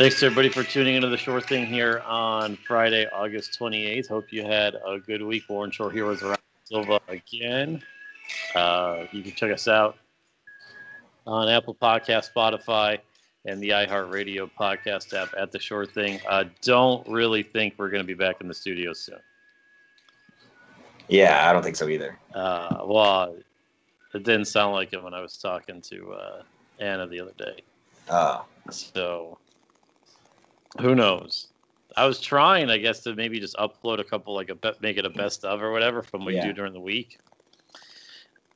Thanks everybody for tuning into the short thing here on Friday, August 28th. Hope you had a good week. Warren Shore Heroes around Silva again. Uh, you can check us out on Apple Podcast, Spotify, and the iHeartRadio podcast app at the short thing. Uh, don't really think we're going to be back in the studio soon. Yeah, I don't think so either. Uh, well, it didn't sound like it when I was talking to uh, Anna the other day. Oh. So who knows? I was trying, I guess, to maybe just upload a couple, like a be- make it a best of or whatever from what Yeah. you do during the week.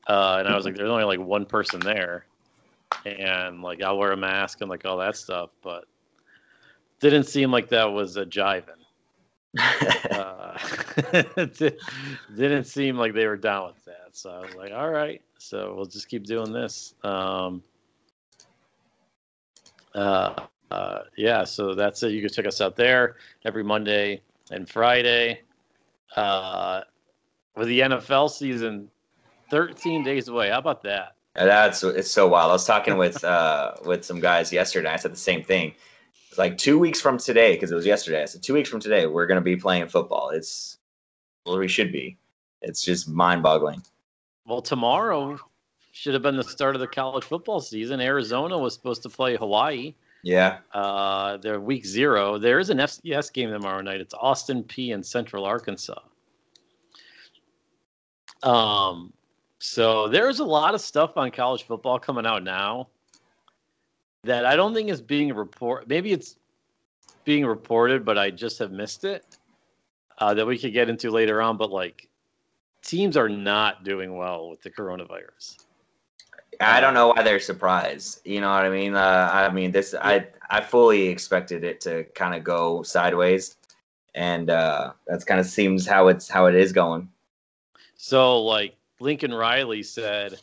Uh, and I was like, there's only like one person there, and like I'll wear a mask and like all that stuff, but didn't seem like that was a jiving. Uh, it didn't seem like they were down with that. So I was like, all right, so we'll just keep doing this. Um, uh, uh, yeah, so that's it. You can check us out there every Monday and Friday. Uh, with the NFL season 13 days away. How about that? And that's it's so wild. I was talking with uh with some guys yesterday. I said the same thing. It's like two weeks from today because it was yesterday. I said two weeks from today we're gonna be playing football. It's well we should be. It's just mind boggling. Well, tomorrow should have been the start of the college football season. Arizona was supposed to play Hawaii. Yeah. Uh, they're week zero. There is an FCS game tomorrow night. It's Austin Peay and Central Arkansas. Um, so there's a lot of stuff on college football coming out now that I don't think is being report. Maybe it's being reported, but I just have missed it. Uh, that we could get into later on, but like teams are not doing well with the coronavirus. I don't know why they're surprised. You know what I mean? Uh, I mean this. I I fully expected it to kind of go sideways, and uh, that's kind of seems how it's how it is going. So, like Lincoln Riley said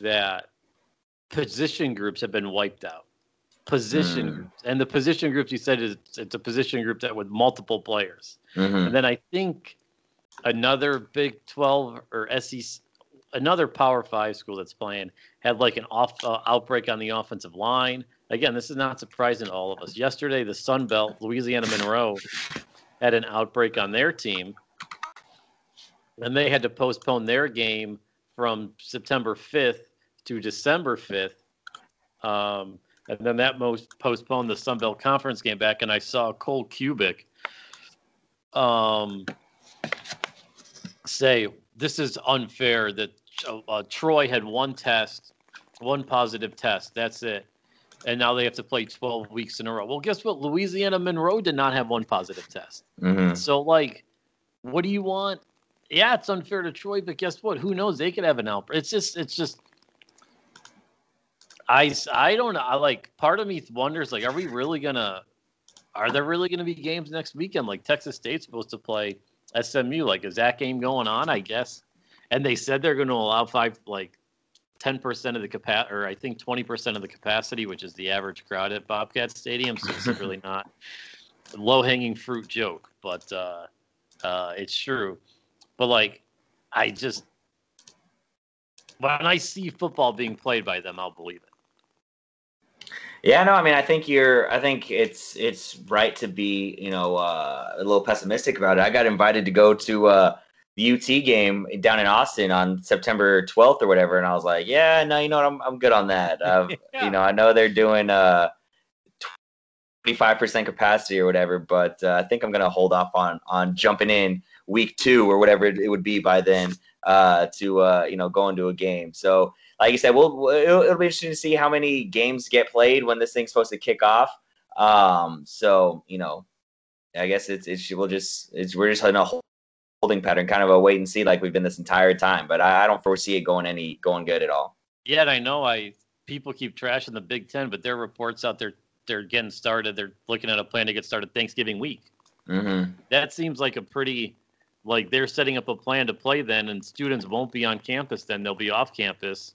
that position groups have been wiped out. Position Hmm. groups, and the position groups he said is it's a position group that with multiple players. Mhm. And then I think another Big Twelve or SEC, another Power Five school that's playing had like an off uh, outbreak on the offensive line. Again, this is not surprising to all of us. Yesterday, the Sun Belt, Louisiana Monroe, had an outbreak on their team, and they had to postpone their game from September 5th to December 5th. Um, and then that most postponed the Sun Belt Conference game back, and I saw Cole Cubelic um, say this is unfair that uh, uh, Troy had one test, one positive test. That's it. And now they have to play 12 weeks in a row. Well, guess what? Louisiana Monroe did not have one positive test. Mhm. So, like, what do you want? Yeah, it's unfair to Troy, but guess what? Who knows? They could have an outbreak. It's just, it's just. I, I don't know. I like part of me wonders like, are we really gonna? Are there really gonna be games next weekend? Like Texas State's supposed to play SMU. Like, is that game going on? I guess. And they said they're going to allow five, like, ten percent of the capacity, or I think twenty percent of the capacity, which is the average crowd at Bobcat Stadium. So it's really not low hanging fruit joke, but uh, uh, it's true. But like, I just when I see football being played by them, I'll believe it. Yeah, no, I mean, I think you're. I think it's it's right to be, you know, uh, a little pessimistic about it. I got invited to go to uh, the UT game down in Austin on September 12th or whatever, and I was like, yeah, no, you know what, I'm I'm good on that. Yeah. You know, I know they're doing uh, 25% capacity or whatever, but uh, I think I'm gonna hold off on on jumping in week two or whatever it would be by then uh, to uh, you know go into a game. So like you said, we'll it'll, it'll be interesting to see how many games get played when this thing's supposed to kick off. Um, so you know, I guess it's it's we'll just it's we're just in a holding pattern, kind of a wait and see, like we've been this entire time. But I, I don't foresee it going any going good at all. Yet I know I people keep trashing the Big Ten, but their reports out there they're getting started. They're looking at a plan to get started Thanksgiving week. Mm-hmm. That seems like a pretty like they're setting up a plan to play then, and students won't be on campus. Then they'll be off campus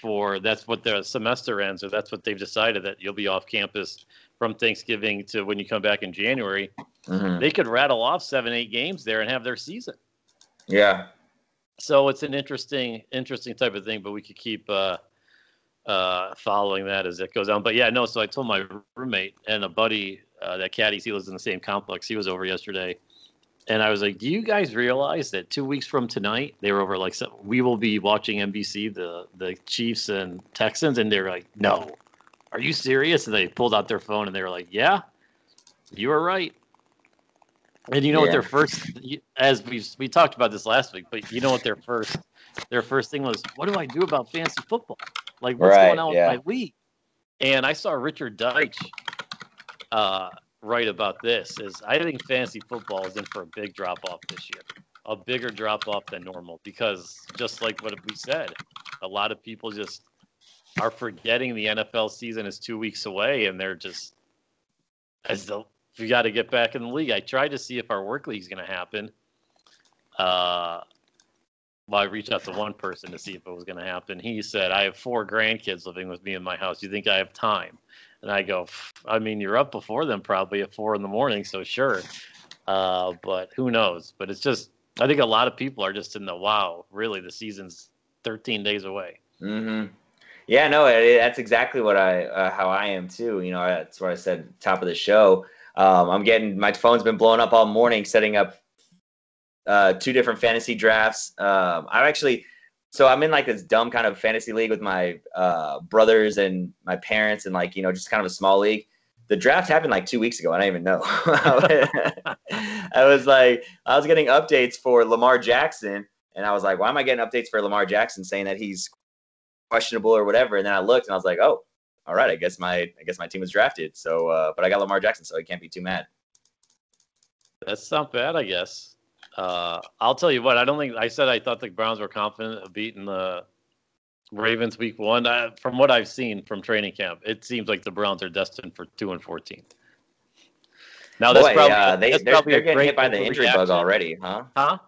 for that's what their semester ends, or that's what they've decided that you'll be off campus from Thanksgiving to when you come back in January. Mm-hmm. They could rattle off seven, eight games there and have their season. Yeah. so it's an interesting interesting type of thing but we could keep uh uh, following that as it goes on. But yeah, no. So I told my roommate and a buddy uh, that caddies. He lives in the same complex. He was over yesterday, and I was like, "Do you guys realize that two weeks from tonight, they were over like so we will be watching NBC the the Chiefs and Texans?" And they're like, "No, are you serious?" And they pulled out their phone and they were like, "Yeah, you were right." And you know what their first, as we we talked about this last week, but you know what their first their first thing was, "What do I do about fantasy football? Like what's Right, going on yeah. with my league?" And I saw Richard Deitsch uh, write about this. Is I think fantasy football is in for a big drop off this year, a bigger drop off than normal because just like what we said, a lot of people just are forgetting the NFL season is two weeks away, and they're just as though we got to get back in the league. I tried to see if our work league's going to happen. Uh, well, I reached out to one person to see if it was going to happen. He said, "I have four grandkids living with me in my house. You think I have time?" And I go, "I mean, you're up before them probably at four in the morning, so sure." Uh, but who knows? But it's just, I think a lot of people are just in the wow. Really, the season's 13 days away. hmm Yeah, no, that's exactly what I uh, how I am too. You know, that's what I said top of the show. Um, I'm getting my phone's been blowing up all morning setting up uh, two different fantasy drafts. Um, I actually, so I'm in like this dumb kind of fantasy league with my uh, brothers and my parents, and like you know, just kind of a small league. The draft happened like two weeks ago. I don't even know. I was like, I was getting updates for Lamar Jackson, and I was like, why am I getting updates for Lamar Jackson saying that he's questionable or whatever? And then I looked and I was like, oh, all right, I guess my I guess my team was drafted. So, uh, but I got Lamar Jackson, so I can't be too mad. That's not bad, I guess. Uh, I'll tell you what. I don't think I said I thought the Browns were confident of beating the Ravens week one. I, from what I've seen from training camp, it seems like the Browns are destined for two and fourteen. Now that's Boy, probably uh, they that's they're, probably they're a getting hit by the injury bug already, huh? Huh?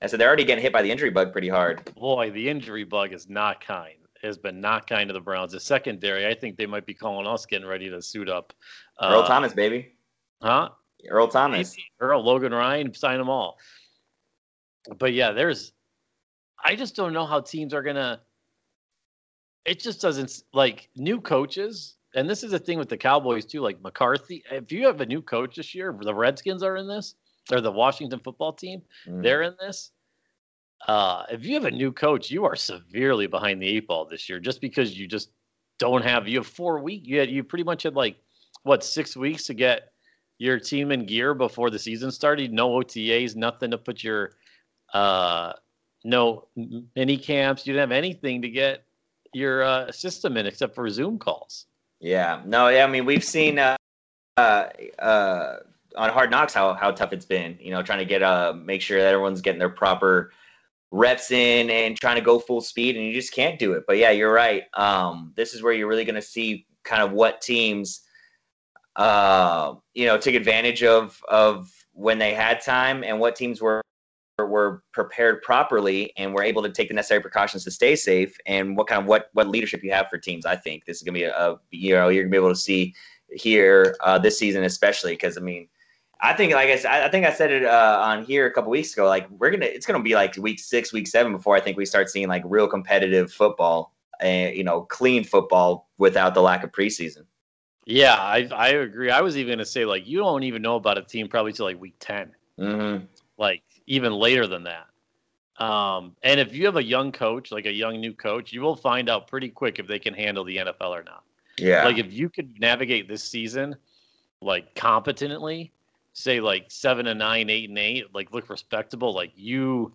I said they're already getting hit by the injury bug pretty hard. Boy, the injury bug is not kind. Has been not kind to the Browns. The secondary, I think they might be calling us getting ready to suit up. Earl Uh, Thomas, baby. huh? Earl Thomas. Earl, Logan Ryan, sign them all. But yeah, there's. I just don't know how teams are gonna. It just doesn't like new coaches, and this is the thing with the Cowboys too. Like McCarthy, if you have a new coach this year, the Redskins are in this, or the Washington football team, Mm. they're in this. Uh, if you have a new coach, you are severely behind the eight ball this year, just because you just don't have. You have four weeks. You had, you pretty much had like what six weeks to get your team in gear before the season started. No OTAs, nothing to put your uh, no mini camps. You didn't have anything to get your uh, system in except for Zoom calls. Yeah, no, yeah. I mean, we've seen uh, uh, uh, on Hard Knocks how how tough it's been. You know, trying to get uh make sure that everyone's getting their proper reps in and trying to go full speed, and you just can't do it. But yeah, you're right. Um, this is where you're really going to see kind of what teams, uh, you know, took advantage of of when they had time, and what teams were were prepared properly and were able to take the necessary precautions to stay safe and what kind of what what leadership you have for teams i think this is going to be a, you know you're going to be able to see here uh, this season especially because i mean i think like i said i think i said it uh, on here a couple weeks ago like we're gonna it's gonna be like week six week seven before i think we start seeing like real competitive football and you know clean football without the lack of preseason Yeah, I I agree. I was even gonna say like you don't even know about a team probably till like week ten. mm-hmm. like even later than that. Um, and if you have a young coach, like a young new coach, you will find out pretty quick if they can handle the NFL or not. yeah Like if you could navigate this season like competently, say like seven and nine, eight and eight, like look respectable, like you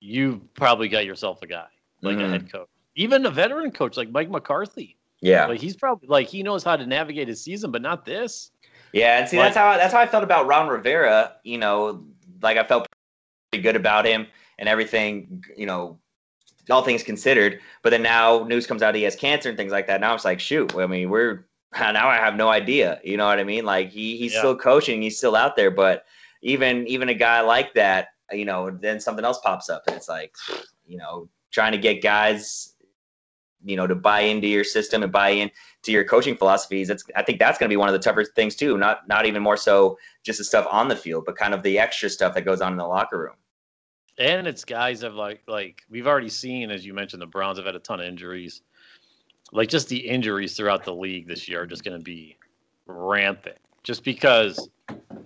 you probably got yourself a guy, like Mhm. a head coach. Even a veteran coach like Mike McCarthy. yeah Like he's probably like he knows how to navigate his season, but not this. Yeah, and see Like- that's how that's how I felt about Ron Rivera. You know, like I felt pretty good about him and everything. You know, all things considered. But then now news comes out he has cancer and things like that. Now it's like, shoot. I mean, we're now I have no idea. You know what I mean? Like he he's Yeah. still coaching, he's still out there. But even even a guy like that, you know, then something else pops up, and it's like, you know, trying to get guys, you know, to buy into your system and buy in to your coaching philosophies. It's I think that's going to be one of the tougher things too. Not not even more so just the stuff on the field, but kind of the extra stuff that goes on in the locker room. And it's guys have like like we've already seen, as you mentioned, the Browns have had a ton of injuries. Like just the injuries throughout the league this year are just going to be rampant. Just because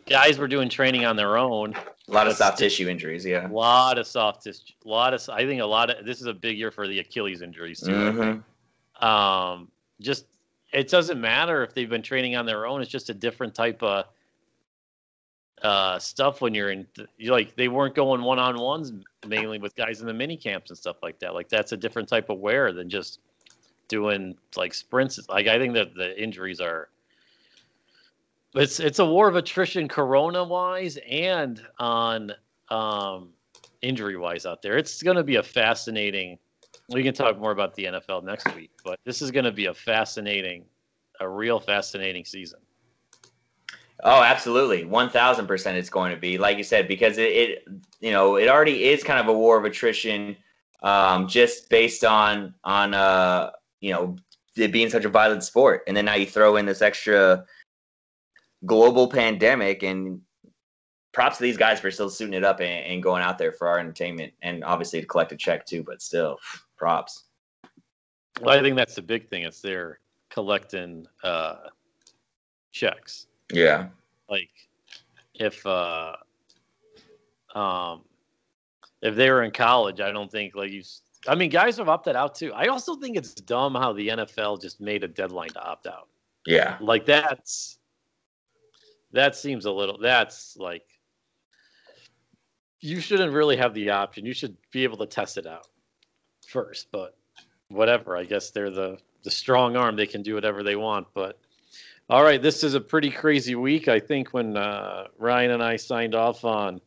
guys were doing training on their own, A lot of soft tissue injuries. Yeah. a lot of soft tissue, a lot of. I think a lot of this is a big year for the Achilles injuries too. Mhm. um, just it doesn't matter if they've been training on their own. It's just a different type of uh, stuff when you're in. You like they weren't going one on ones mainly with guys in the mini camps and stuff like that. Like that's a different type of wear than just doing like sprints. Like I think that the injuries are. It's it's a war of attrition, corona wise, and on um, injury wise out there. It's going to be a fascinating we can talk more about the NFL next week, but this is going to be a fascinating, a real fascinating season. Oh, absolutely, one thousand percent. It's going to be like you said because it, it, you know, it already is kind of a war of attrition, um, just based on on uh, you know, it being such a violent sport, and then now you throw in this extra global pandemic, and props to these guys for still suiting it up and, and going out there for our entertainment, and obviously to collect a check too. But still, props. Well, I think that's the big thing. It's they're collecting uh, checks. Yeah. Like if uh, um, if they were in college, I don't think like you. I mean, guys have opted out too. I also think it's dumb how the NFL just made a deadline to opt out. Yeah. like that's that seems a little that's like you shouldn't really have the option you should be able to test it out first but whatever i guess they're the the strong arm they can do whatever they want but all right this is a pretty crazy week i think when uh, ryan and i signed off on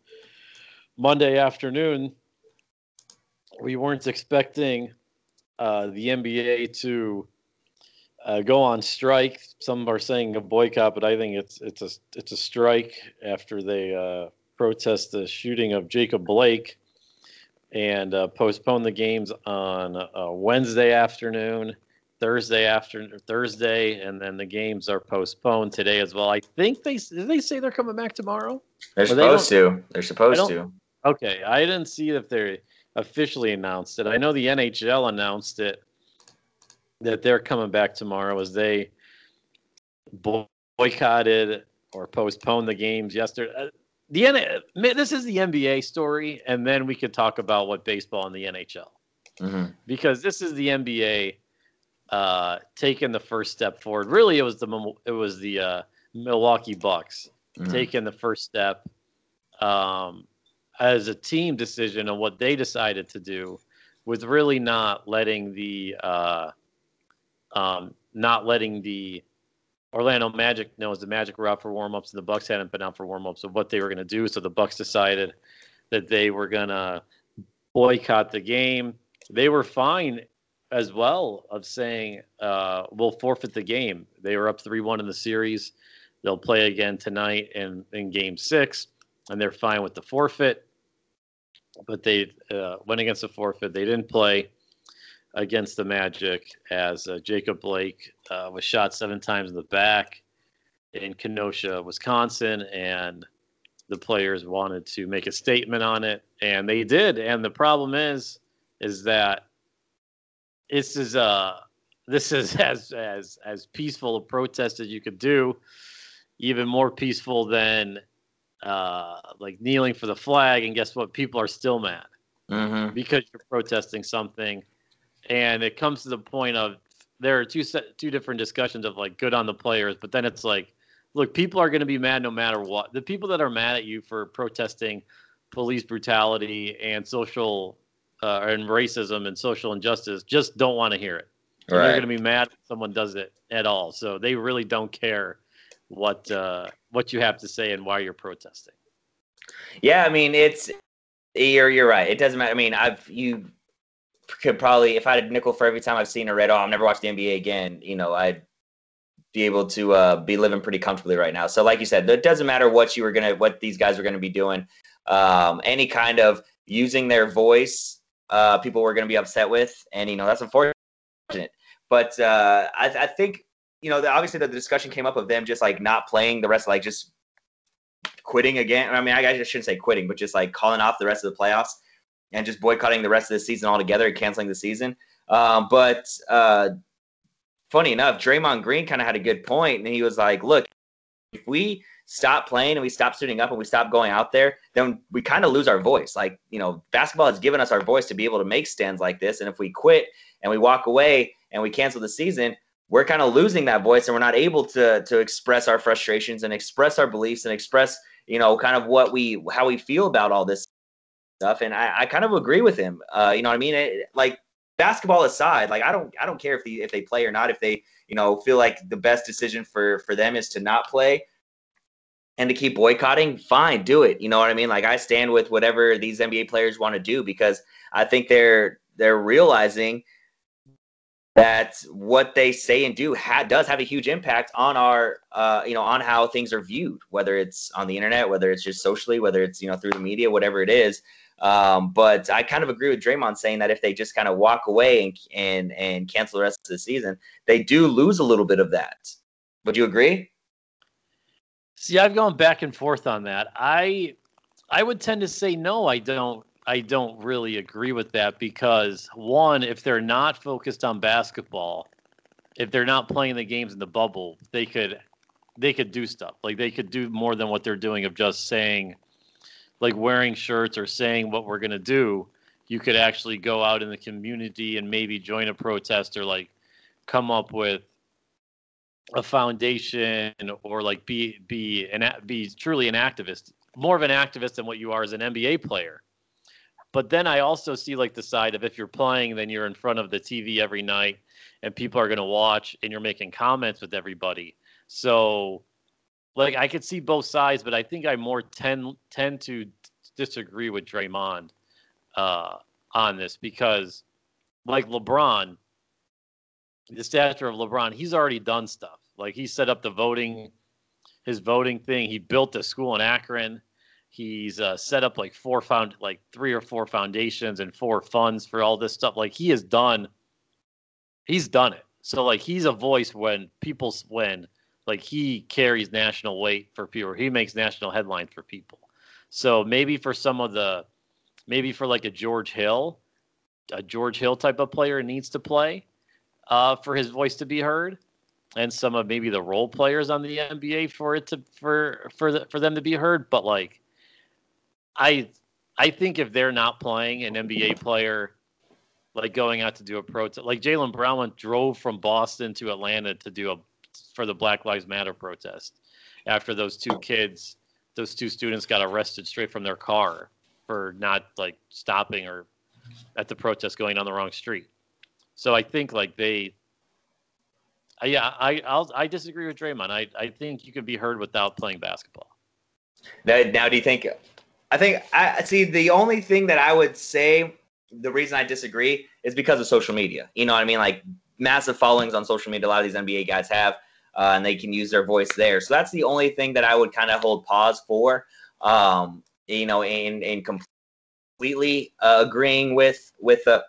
monday afternoon we weren't expecting uh, the nba to uh, go on strike. Some are saying a boycott, but I think it's it's a it's a strike after they uh, protest the shooting of Jacob Blake and uh, postpone the games on uh, Wednesday afternoon, Thursday afternoon, Thursday, and then the games are postponed today as well. I think they did they say they're coming back tomorrow. They're Well, they supposed to. They're supposed to. Okay, I didn't see if they officially announced it. I know the NHL announced it that they're coming back tomorrow as they boycotted or postponed the games yesterday. Uh, The N- this is the NBA story, and then we could talk about what baseball and the NHL hmm because this is the NBA uh, taking the first step forward. Really, it was the it was the uh, Milwaukee Bucks Mhm. taking the first step um, as a team decision on what they decided to do with really not letting the uh, um, not letting the Orlando Magic know as the Magic were out for warmups and the Bucks hadn't been out for warmups of what they were going to do. So the Bucks decided that they were going to boycott the game. They were fine as well of saying uh, we'll forfeit the game. They were up three one in the series. They'll play again tonight in in Game Six, and they're fine with the forfeit. But they uh, went against the forfeit. They didn't play against the Magic as uh, Jacob Blake uh, was shot seven times in the back in Kenosha, Wisconsin, and the players wanted to make a statement on it, and they did. And the problem is, is that this is uh this is as as as peaceful a protest as you could do, even more peaceful than uh like kneeling for the flag. And guess what? People are still mad hmm because you're protesting something. And it comes to the point of there are two set, two different discussions of like good on the players but then it's like look people are going to be mad no matter what. The people that are mad at you for protesting police brutality and social uh, and racism and social injustice just don't want to hear it. And they're going to be mad if someone does it at all. So they really don't care what uh, what you have to say and why you're protesting Yeah, I mean it's you're you're right. It doesn't matter. I mean, I've you could probably if I had a nickel for every time I've seen or read, oh, I'll never watch the NBA again. You know, I'd be able to uh, be living pretty comfortably right now. So, like you said, it doesn't matter what you were gonna, what these guys were gonna be doing. Um, any kind of using their voice, uh, people were gonna be upset with, and you know that's unfortunate. But uh, I, I think you know, the, obviously the discussion came up of them just like not playing the rest, like just quitting again. I mean, I, guess I shouldn't say quitting, but just like calling off the rest of the playoffs and just boycotting the rest of the season altogether and canceling the season. Um, but uh, funny enough, Draymond Green kind of had a good point, and he was like, "Look, if we stop playing and we stop suiting up and we stop going out there, then we kind of lose our voice. Like, you know, basketball has given us our voice to be able to make stands like this. And if we quit and we walk away and we cancel the season, we're kind of losing that voice and we're not able to to express our frustrations and express our beliefs and express, you know, kind of what we how we feel about all this stuff. And I, I kind of agree with him. Uh, you know what I mean? It, like basketball aside, like I don't I don't care if they if they play or not, if they, you know, feel like the best decision for for them is to not play and to keep boycotting, fine, do it. You know what I mean? Like I stand with whatever these NBA players want to do because I think they're they're realizing that what they say and do ha- does have a huge impact on our uh, you know on how things are viewed whether it's on the internet whether it's just socially whether it's you know through the media whatever it is. Um, but I kind of agree with Draymond saying that if they just kind of walk away and and and cancel the rest of the season they do lose a little bit of that. Would you agree? See, I've gone back and forth on that. I I would tend to say no, I don't I don't really agree with that because one, if they're not focused on basketball, if they're not playing the games in the bubble, they could they could do stuff. Like they could do more than what they're doing of just saying like wearing shirts or saying what we're going to do. You could actually go out in the community and maybe join a protest or like come up with a foundation or like be be an be truly an activist, more of an activist than what you are as an NBA player. But then I also see like the side of if you're playing, then you're in front of the TV every night, and people are going to watch, and you're making comments with everybody. So, like I could see both sides, but I think I more tend tend to disagree with Draymond uh, on this because, like LeBron, the stature of LeBron, he's already done stuff. Like he set up the voting, his voting thing. He built a school in Akron. He's uh, set up like four found like three or four foundations and four funds for all this stuff. Like he has done, he's done it. So like he's a voice when people when like he carries national weight for people. He makes national headlines for people. So maybe for some of the, maybe for like a George Hill, a George Hill type of player needs to play uh, for his voice to be heard, and some of maybe the role players on the NBA for it to for for the, for them to be heard. But like, I I think if they're not playing an NBA player, like going out to do a protest, like Jaylen Brown went, drove from Boston to Atlanta to do a for the Black Lives Matter protest after those two kids, those two students got arrested straight from their car for not like stopping or at the protest going on the wrong street. So I think like they, uh, yeah, I I'll, I disagree with Draymond. I I think you can be heard without playing basketball. Now, now, do you think? I think I see. The only thing that I would say, the reason I disagree is because of social media. You know what I mean? Like massive followings on social media. A lot of these NBA guys have, uh, and they can use their voice there. So that's the only thing that I would kind of hold pause for. Um, you know, in in completely uh, agreeing with with uh,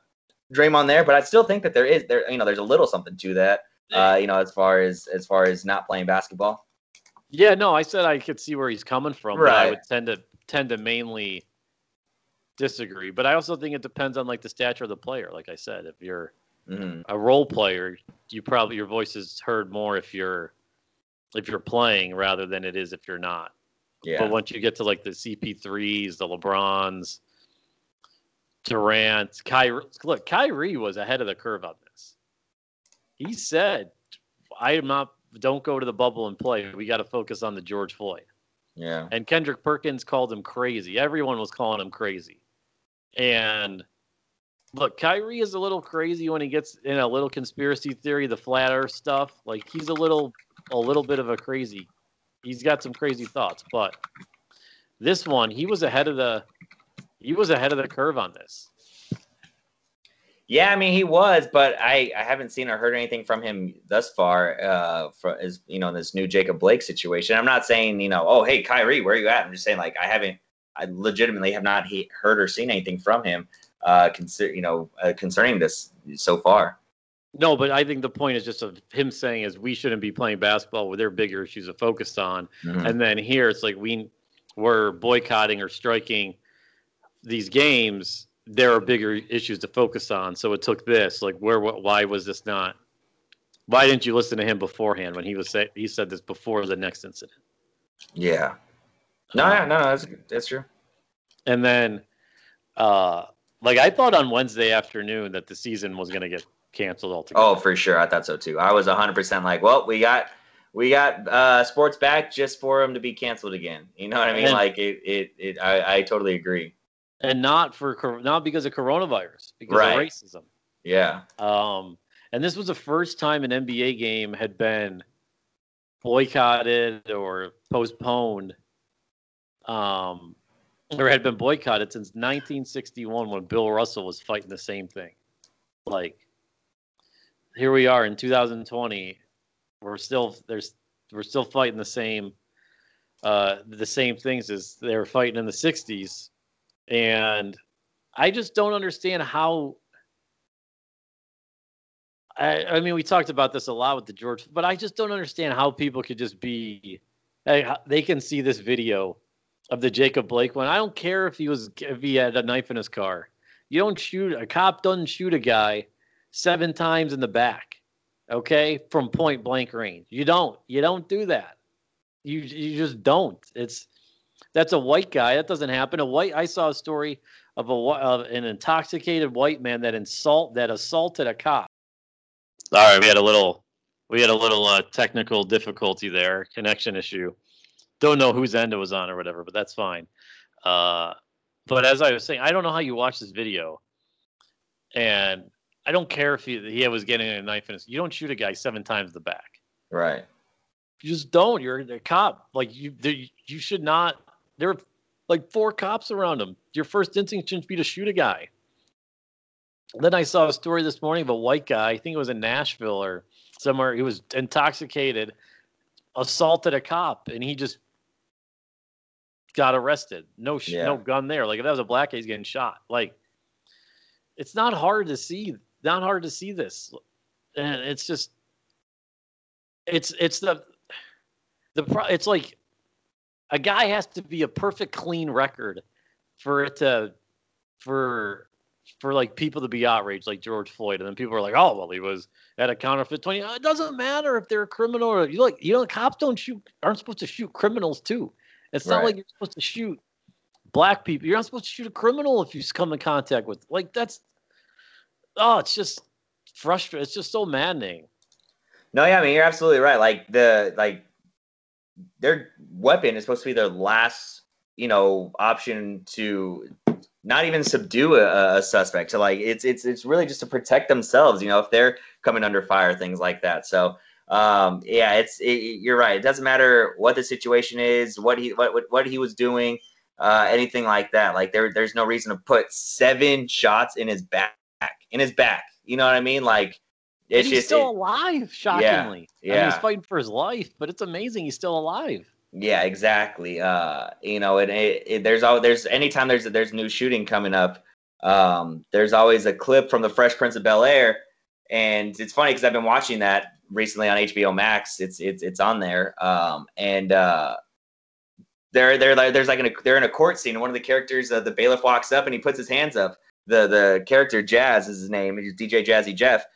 Draymond there, but I still think that there is there you know there's a little something to that. Uh, you know, as far as as far as not playing basketball. Yeah, no, I said I could see where he's coming from, right. but I would tend to tend to mainly disagree. But I also think it depends on like the stature of the player. Like I said, if you're mm-hmm. a role player, you probably your voice is heard more if you're if you're playing rather than it is if you're not. Yeah. But once you get to like the CP3s, the LeBrons, Durant, Kyrie. Look, Kyrie was ahead of the curve on this. He said, "I am not. Don't go to the bubble and play. We got to focus on the George Floyd." Yeah. And Kendrick Perkins called him crazy. Everyone was calling him crazy. And look, Kyrie is a little crazy when he gets in a little conspiracy theory, the flat Earth stuff. Like he's a little, a little bit of a crazy. He's got some crazy thoughts, but this one, he was ahead of the he was ahead of the curve on this. Yeah, I mean he was, but I, I haven't seen or heard anything from him thus far. Uh, for as you know, this new Jacob Blake situation. I'm not saying you know, oh hey Kyrie, where are you at? I'm just saying like I haven't, I legitimately have not he- heard or seen anything from him, uh, consider you know, uh, concerning this so far. No, but I think the point is just of him saying is we shouldn't be playing basketball with their bigger issues to focus on, mm-hmm. and then here it's like we we're boycotting or striking these games, there are bigger issues to focus on. So it took this, like, where, what, why was this not Why didn't you listen to him beforehand when he was say, he said this before the next incident? Yeah. No, Um, yeah, no, that's that's true. And then, uh, like I thought on Wednesday afternoon that the season was going to get canceled altogether. Oh, for sure. I thought so too. I was 100% like, well, we got we got uh sports back just for him to be canceled again. You know what I mean? And- like it it, it I, I totally agree. And not for not because of coronavirus, because Right. of racism. Yeah. Um, and this was the first time an NBA game had been boycotted or postponed, um, or had been boycotted since 1961 when Bill Russell was fighting the same thing. Like, here we are in 2020. We're still there's we're still fighting the same uh, the same things as they were fighting in the 60s, and I just don't understand how I, I mean, we talked about this a lot with the George, but I just don't understand how people could just be. They can see this video of the Jacob Blake one. I don't care if he was if he had a knife in his car. You don't shoot a cop doesn't shoot a guy seven times in the back, okay, from point blank range. You don't. You don't do that. You you just don't. It's that's a white guy. That doesn't happen. A white. I saw a story of a of an intoxicated white man that insult that assaulted a cop. All right, we had a little we had a little uh, technical difficulty there, connection issue. Don't know whose end it was on or whatever, but that's fine. Uh, but as I was saying, I don't know how you watch this video, and I don't care if he, he was getting a knife in his. You don't shoot a guy seven times in the back. Right. You just don't. You're a cop. Like you, you should not. There are like four cops around him. Your first instinct shouldn't be to shoot a guy. Then I saw a story this morning of a white guy. I think it was in Nashville or somewhere. He was intoxicated, assaulted a cop, and he just got arrested. No, sh- Yeah. no gun there. Like if that was a black guy, he's getting shot. Like it's not hard to see. Not hard to see this, and it's just it's it's the the pro- it's like a guy has to be a perfect clean record for it to for for like people to be outraged like George Floyd and then people are like oh well he was at a counterfeit 20 Uh, it doesn't matter if they're a criminal or you like you know cops don't shoot aren't supposed to shoot criminals too. It's not Right. like you're supposed to shoot black people. You're not supposed to shoot a criminal if you come in contact with like that's oh it's just frustrating. It's just so maddening. No, yeah, I mean you're absolutely right. Like the like their weapon is supposed to be their last, you know, option to not even subdue a, a suspect. So like it's it's it's really just to protect themselves, you know, if they're coming under fire, things like that. So um yeah, it's it, you're right. It doesn't matter what the situation is, what he what, what he was doing, uh anything like that. Like there there's no reason to put seven shots in his back in his back. You know what I mean? Like and he's just still it- alive shockingly I mean, yeah. he's fighting for his life, but it's amazing he's still alive. Yeah, exactly. Uh, you know, and it, it, there's always there's anytime there's there's new shooting coming up, um, there's always a clip from the Fresh Prince of Bel Air, and it's funny because I've been watching that recently on HBO Max. It's it's it's on there, um, and uh, they're they're like there's like an, they're in a court scene. And one of the characters, uh, the bailiff walks up and he puts his hands up. The the character Jazz is his name. He's DJ Jazzy Jeff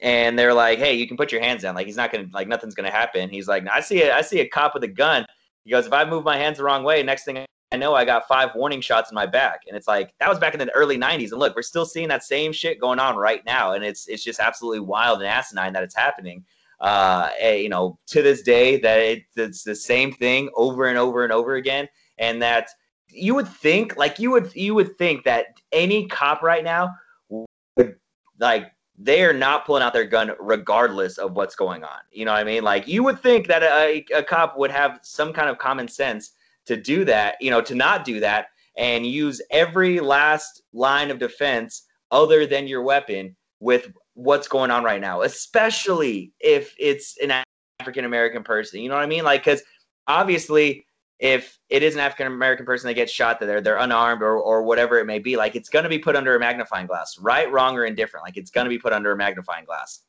and they're like, "Hey, you can put your hands down. Like he's not gonna like nothing's gonna happen." He's like, "I see a I see a cop with a gun." He goes, "If I move my hands the wrong way, next thing I know, I got five warning shots in my back." And it's like that was back in the early '90s, and look, we're still seeing that same shit going on right now, and it's it's just absolutely wild and asinine that it's happening. Uh, eh, you know, to this day, that it, it's the same thing over and over and over again, and that you would think, like you would you would think that any cop right now would like they are not pulling out their gun regardless of what's going on. You know what I mean? Like you would think that a, a cop would have some kind of common sense to do that, you know, to not do that and use every last line of defense other than your weapon with what's going on right now, especially if it's an African American person. You know what I mean? Like, because obviously, if it is an African American person that gets shot, that they're they're unarmed or or whatever it may be, like it's gonna be put under a magnifying glass, right, wrong, or indifferent. Like it's gonna be put under a magnifying glass.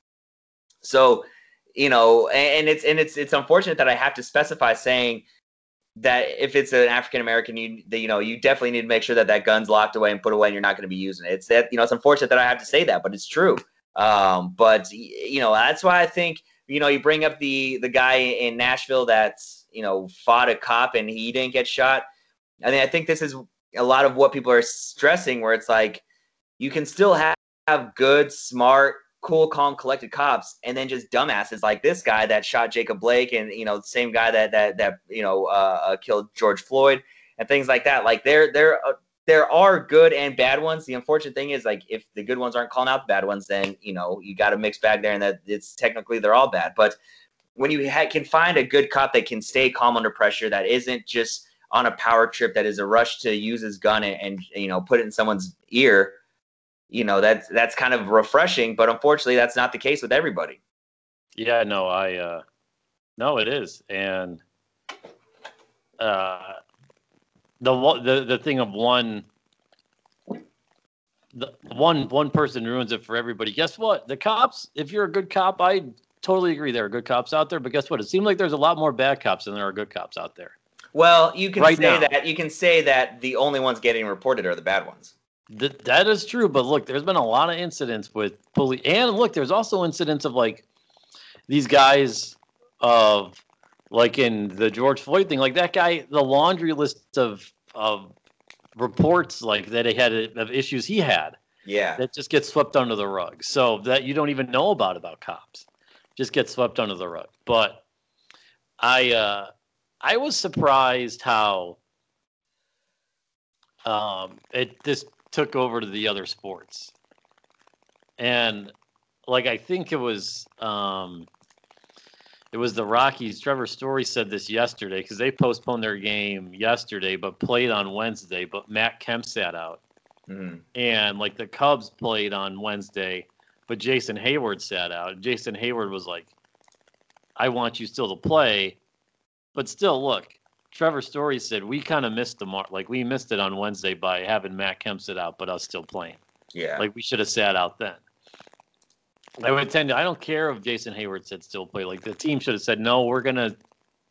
So, you know, and, and it's and it's it's unfortunate that I have to specify saying that if it's an African American, you you know you definitely need to make sure that that gun's locked away and put away, and you're not going to be using it. It's that you know it's unfortunate that I have to say that, but it's true. Um, but you know, that's why I think you know you bring up the the guy in Nashville that's you know fought a cop and he didn't get shot. I mean, I think this is a lot of what people are stressing, where it's like you can still have, have good, smart, cool, calm, collected cops, and then just dumbasses like this guy that shot Jacob Blake, and you know, the same guy that that that you know uh, uh killed George Floyd, and things like that. Like there there uh, there are good and bad ones. The unfortunate thing is like if the good ones aren't calling out the bad ones, then you know you got a mixed bag there, and that it's technically they're all bad. But when you ha- can find a good cop that can stay calm under pressure, that isn't just on a power trip, that is a rush to use his gun and, and you know put it in someone's ear you know that's that's kind of refreshing but unfortunately that's not the case with everybody. Yeah no i uh no it is and uh the the the thing of one the one one person ruins it for everybody. Guess what? The cops if you're a good cop i totally agree there are good cops out there but guess what? It seems like there's a lot more bad cops than there are good cops out there. Well you can right say now. that you can say that the only ones getting reported are the bad ones. Th- that is true, but look, there's been a lot of incidents with police, and look, there's also incidents of like these guys of like in the George Floyd thing, like that guy, the laundry list of of reports like that he had of issues he had. Yeah, that just gets swept under the rug, so that you don't even know about about cops, just get swept under the rug. But I uh, I was surprised how um, it this took over to the other sports. And like I think it was um it was the Rockies. Trevor Story said this yesterday because they postponed their game yesterday, but played on Wednesday. But Matt Kemp sat out, mm-hmm. and like the Cubs played on Wednesday, but Jason Heyward sat out. Jason Heyward was like, "I want you still to play, but still, look, Trevor Story said we kind of missed the mark. Like we missed it on Wednesday by having Matt Kemp sit out, but us still playing. Yeah. Like we should have sat out then. I would tend to. I don't care if Jason Heyward said still play. Like the team should have said no. We're gonna.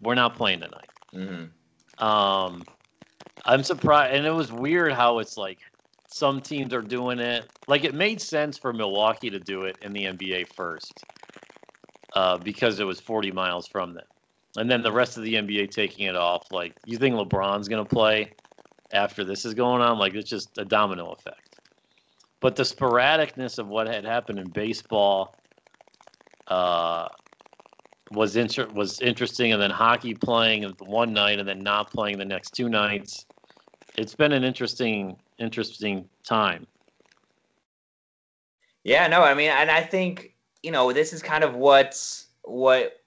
We're not playing tonight. Mm-hmm. Um, I'm surprised, and it was weird how it's like some teams are doing it. Like it made sense for Milwaukee to do it in the NBA first, uh, because it was 40 miles from them and then the rest of the NBA taking it off. Like, you think LeBron's going to play after this is going on? Like, it's just a domino effect. But the sporadicness of what had happened in baseball uh, was inter- was interesting, and then hockey playing one night and then not playing the next two nights. It's been an interesting, interesting time. Yeah, no, I mean, and I think you know this is kind of what's what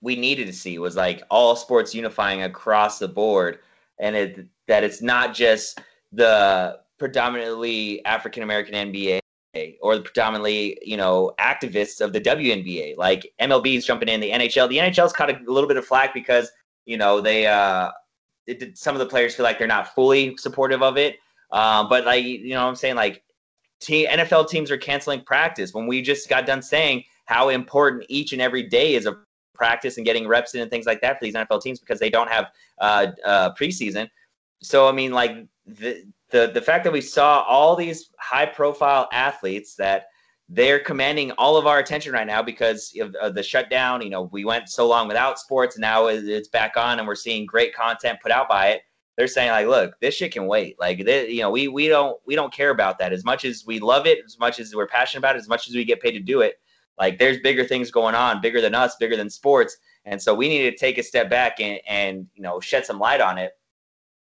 we needed to see was like all sports unifying across the board and it that it's not just the predominantly African American NBA or the predominantly, you know, activists of the WNBA. Like MLB is jumping in, the NHL. The NHL's caught a little bit of flack because, you know, they uh it, some of the players feel like they're not fully supportive of it. Um, but like you know what I'm saying, like team, NFL teams are canceling practice when we just got done saying how important each and every day is of practice and getting reps in and things like that for these NFL teams because they don't have uh, uh, preseason. So I mean, like the the the fact that we saw all these high profile athletes that they're commanding all of our attention right now because of, of, the shutdown. You know, we went so long without sports, and now it's back on, and we're seeing great content put out by it. They're saying like, look, this shit can wait. Like, they, you know, we we don't we don't care about that as much as we love it, as much as we're passionate about it, as much as we get paid to do it. Like there's bigger things going on, bigger than us, bigger than sports. And so we need to take a step back and, and you know shed some light on it.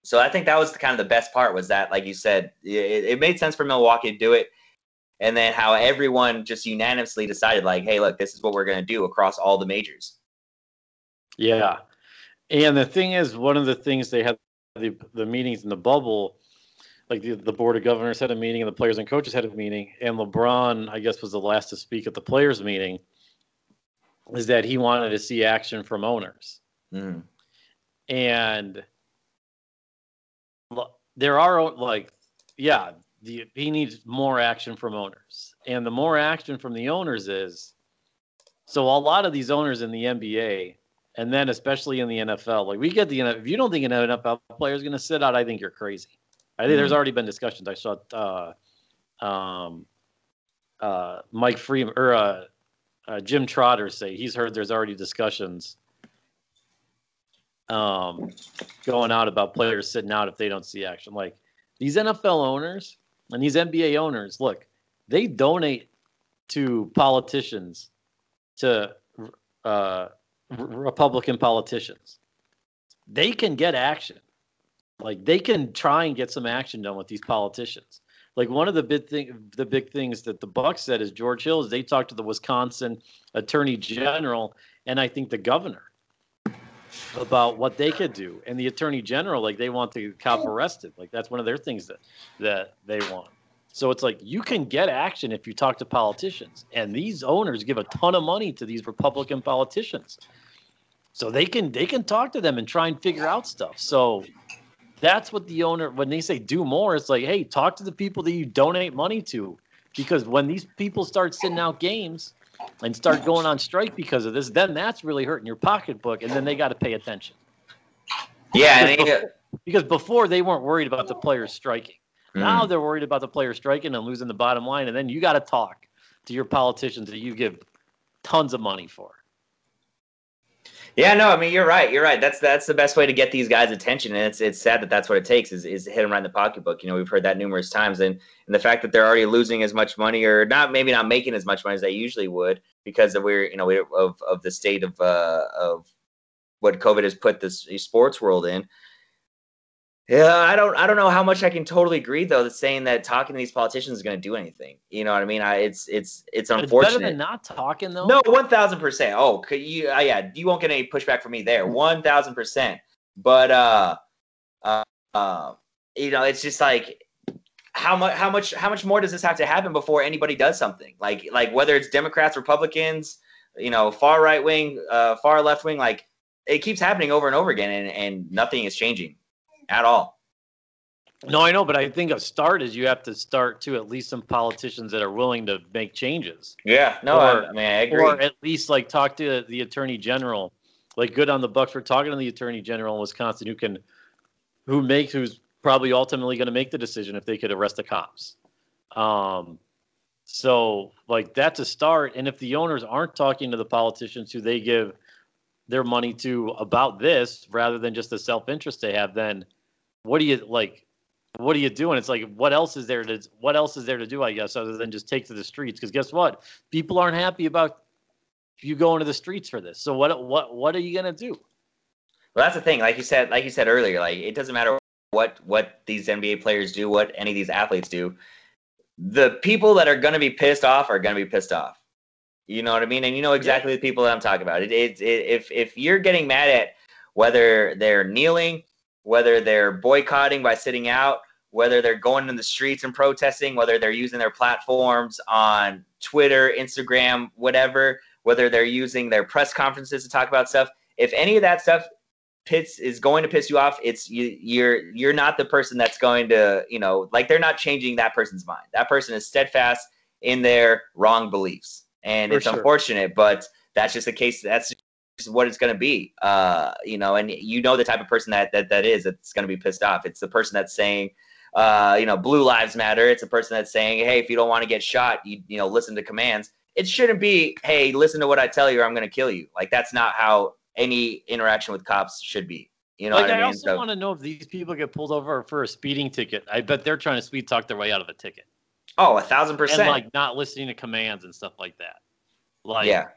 So I think that was the, kind of the best part was that, like you said, it, it made sense for Milwaukee to do it, and then how everyone just unanimously decided, like, hey, look, this is what we're to do across all the majors. Yeah, and the thing is, one of the things they had the the meetings in the bubble like the, the board of governors had a meeting and the players and coaches had a meeting and lebron i guess was the last to speak at the players meeting is that he wanted to see action from owners mm. and there are like yeah the, he needs more action from owners and the more action from the owners is so a lot of these owners in the nba and then especially in the nfl like we get the if you don't think an nfl player is going to sit out i think you're crazy I think mm-hmm. there's already been discussions. I saw uh, um, uh, Mike Freeman or uh, uh, Jim Trotter say he's heard there's already discussions um, going out about players sitting out if they don't see action. Like these NFL owners and these NBA owners, look, they donate to politicians, to uh, Republican politicians. They can get action. Like they can try and get some action done with these politicians. Like one of the big thing, the big things that the Bucks said is George Hill is they talked to the Wisconsin Attorney General and I think the governor about what they could do, and the Attorney General like they want the cop arrested. Like that's one of their things that that they want. So it's like you can get action if you talk to politicians, and these owners give a ton of money to these Republican politicians, so they can they can talk to them and try and figure out stuff. So that's what the owner when they say do more, it's like hey, talk to the people that you donate money to, because when these people start sitting out games and start going on strike because of this, then that's really hurting your pocketbook, and then they got to pay attention. Yeah, because before, because before they weren't worried about the players striking. Mm. Now they're worried about the player striking and losing the bottom line, and then you got to talk to your politicians that you give tons of money for. Yeah, no, I mean you're right. You're right. That's that's the best way to get these guys' attention, and it's it's sad that that's what it takes is is hit them right in the pocketbook. You know, we've heard that numerous times, and and the fact that they're already losing as much money or not, maybe not making as much money as they usually would because of we're you know of of the state of uh, of what COVID has put this sports world in. Yeah, I don't I don't know how much I can totally agree though that saying that talking to these politicians is going to do anything. You know what I mean? I it's it's it's unfortunate. It's better than not talking though. No, one thousand percent. Oh, could you? Uh, yeah, you won't get any pushback from me there. One thousand percent. But uh, uh, uh, you know, it's just like how much how much how much more does this have to happen before anybody does something? Like like whether it's Democrats, Republicans, you know, far right wing, uh, far left wing, like it keeps happening over and over again, and and nothing is changing at all. No, I know, but I think a start is you have to start to at least some politicians that are willing to make changes. Yeah, no, or, I, I mean I agree. Or at least like talk to the attorney general, like good on the Bucks for talking to the attorney general in Wisconsin who can, who makes who's probably ultimately going to make the decision if they could arrest the cops. Um, so like that's a start, and if the owners aren't talking to the politicians who they give their money to about this rather than just the self interest they have, then what do you like? What are you doing? It's like what else is there to what else is there to do? I guess other than just take to the streets. Because guess what? People aren't happy about you going to the streets for this. So what what what are you gonna do? Well, that's the thing. Like you said, like you said earlier, like it doesn't matter what what these NBA players do, what any of these athletes do. The people that are going to be pissed off are going to be pissed off. You know what I mean? And you know exactly yeah. the people that I'm talking about. It, it, it, if if you're getting mad at whether they're kneeling, whether they're boycotting by sitting out, whether they're going in the streets and protesting, whether they're using their platforms on Twitter, Instagram, whatever, whether they're using their press conferences to talk about stuff. If any of that stuff pits is going to piss you off, it's you, you're you're not the person that's going to you know like they're not changing that person's mind. That person is steadfast in their wrong beliefs and For it's sure. unfortunate, but that's just the case. That's just what it's going to be. Uh, you know, and you know the type of person that that that is. It's going to be pissed off. It's the person that's saying. Uh, you know, blue lives matter. It's a person that's saying, "Hey, if you don't want to get shot, you you know, listen to commands." It shouldn't be, "Hey, listen to what I tell you, or I'm going to kill you." Like that's not how any interaction with cops should be. You know, like I, mean? also so, want to know if these people get pulled over for a speeding ticket. I bet they're trying to speed talk their way out of a ticket. Oh, a thousand percent. And like not listening to commands and stuff like that. Like, yeah,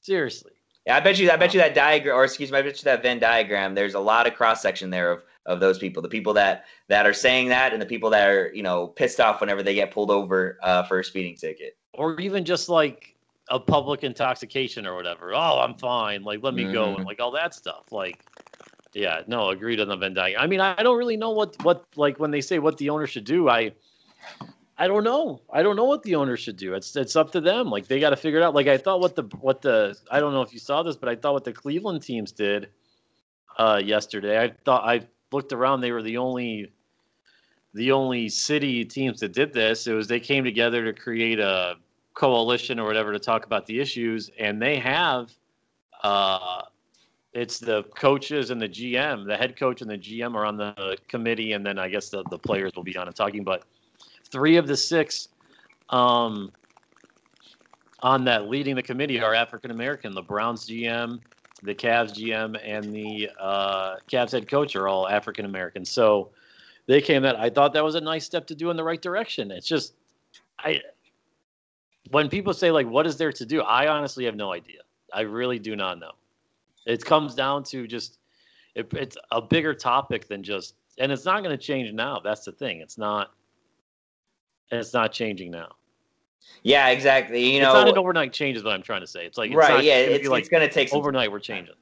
seriously. Yeah, I bet you. I bet you that diagram, or excuse me, I bet you that Venn diagram. There's a lot of cross section there of of those people. The people that that are saying that, and the people that are you know pissed off whenever they get pulled over uh, for a speeding ticket, or even just like a public intoxication or whatever. Oh, I'm fine. Like, let me mm-hmm. go, and mm-hmm. like all that stuff. Like, yeah, no, agreed on the Venn diagram. I mean, I, I don't really know what what like when they say what the owner should do. I I don't know. I don't know what the owner should do. It's it's up to them. Like they got to figure it out. Like I thought what the what the I don't know if you saw this, but I thought what the Cleveland teams did uh, yesterday. I thought I looked around. They were the only the only city teams that did this. It was they came together to create a coalition or whatever to talk about the issues, and they have. Uh, it's the coaches and the GM, the head coach and the GM are on the committee, and then I guess the, the players will be on and talking. But three of the six um, on that leading the committee are African American. The Browns GM, the Cavs GM, and the uh, Cavs head coach are all African American. So they came that I thought that was a nice step to do in the right direction. It's just I when people say like what is there to do, I honestly have no idea. I really do not know. It comes down to just it, it's a bigger topic than just and it's not going to change now. That's the thing. It's not it's not changing now. Yeah, exactly. You know, it's not an overnight change is what I'm trying to say. It's like it's right? not Yeah, gonna it's, like it's going to take some overnight we're changing.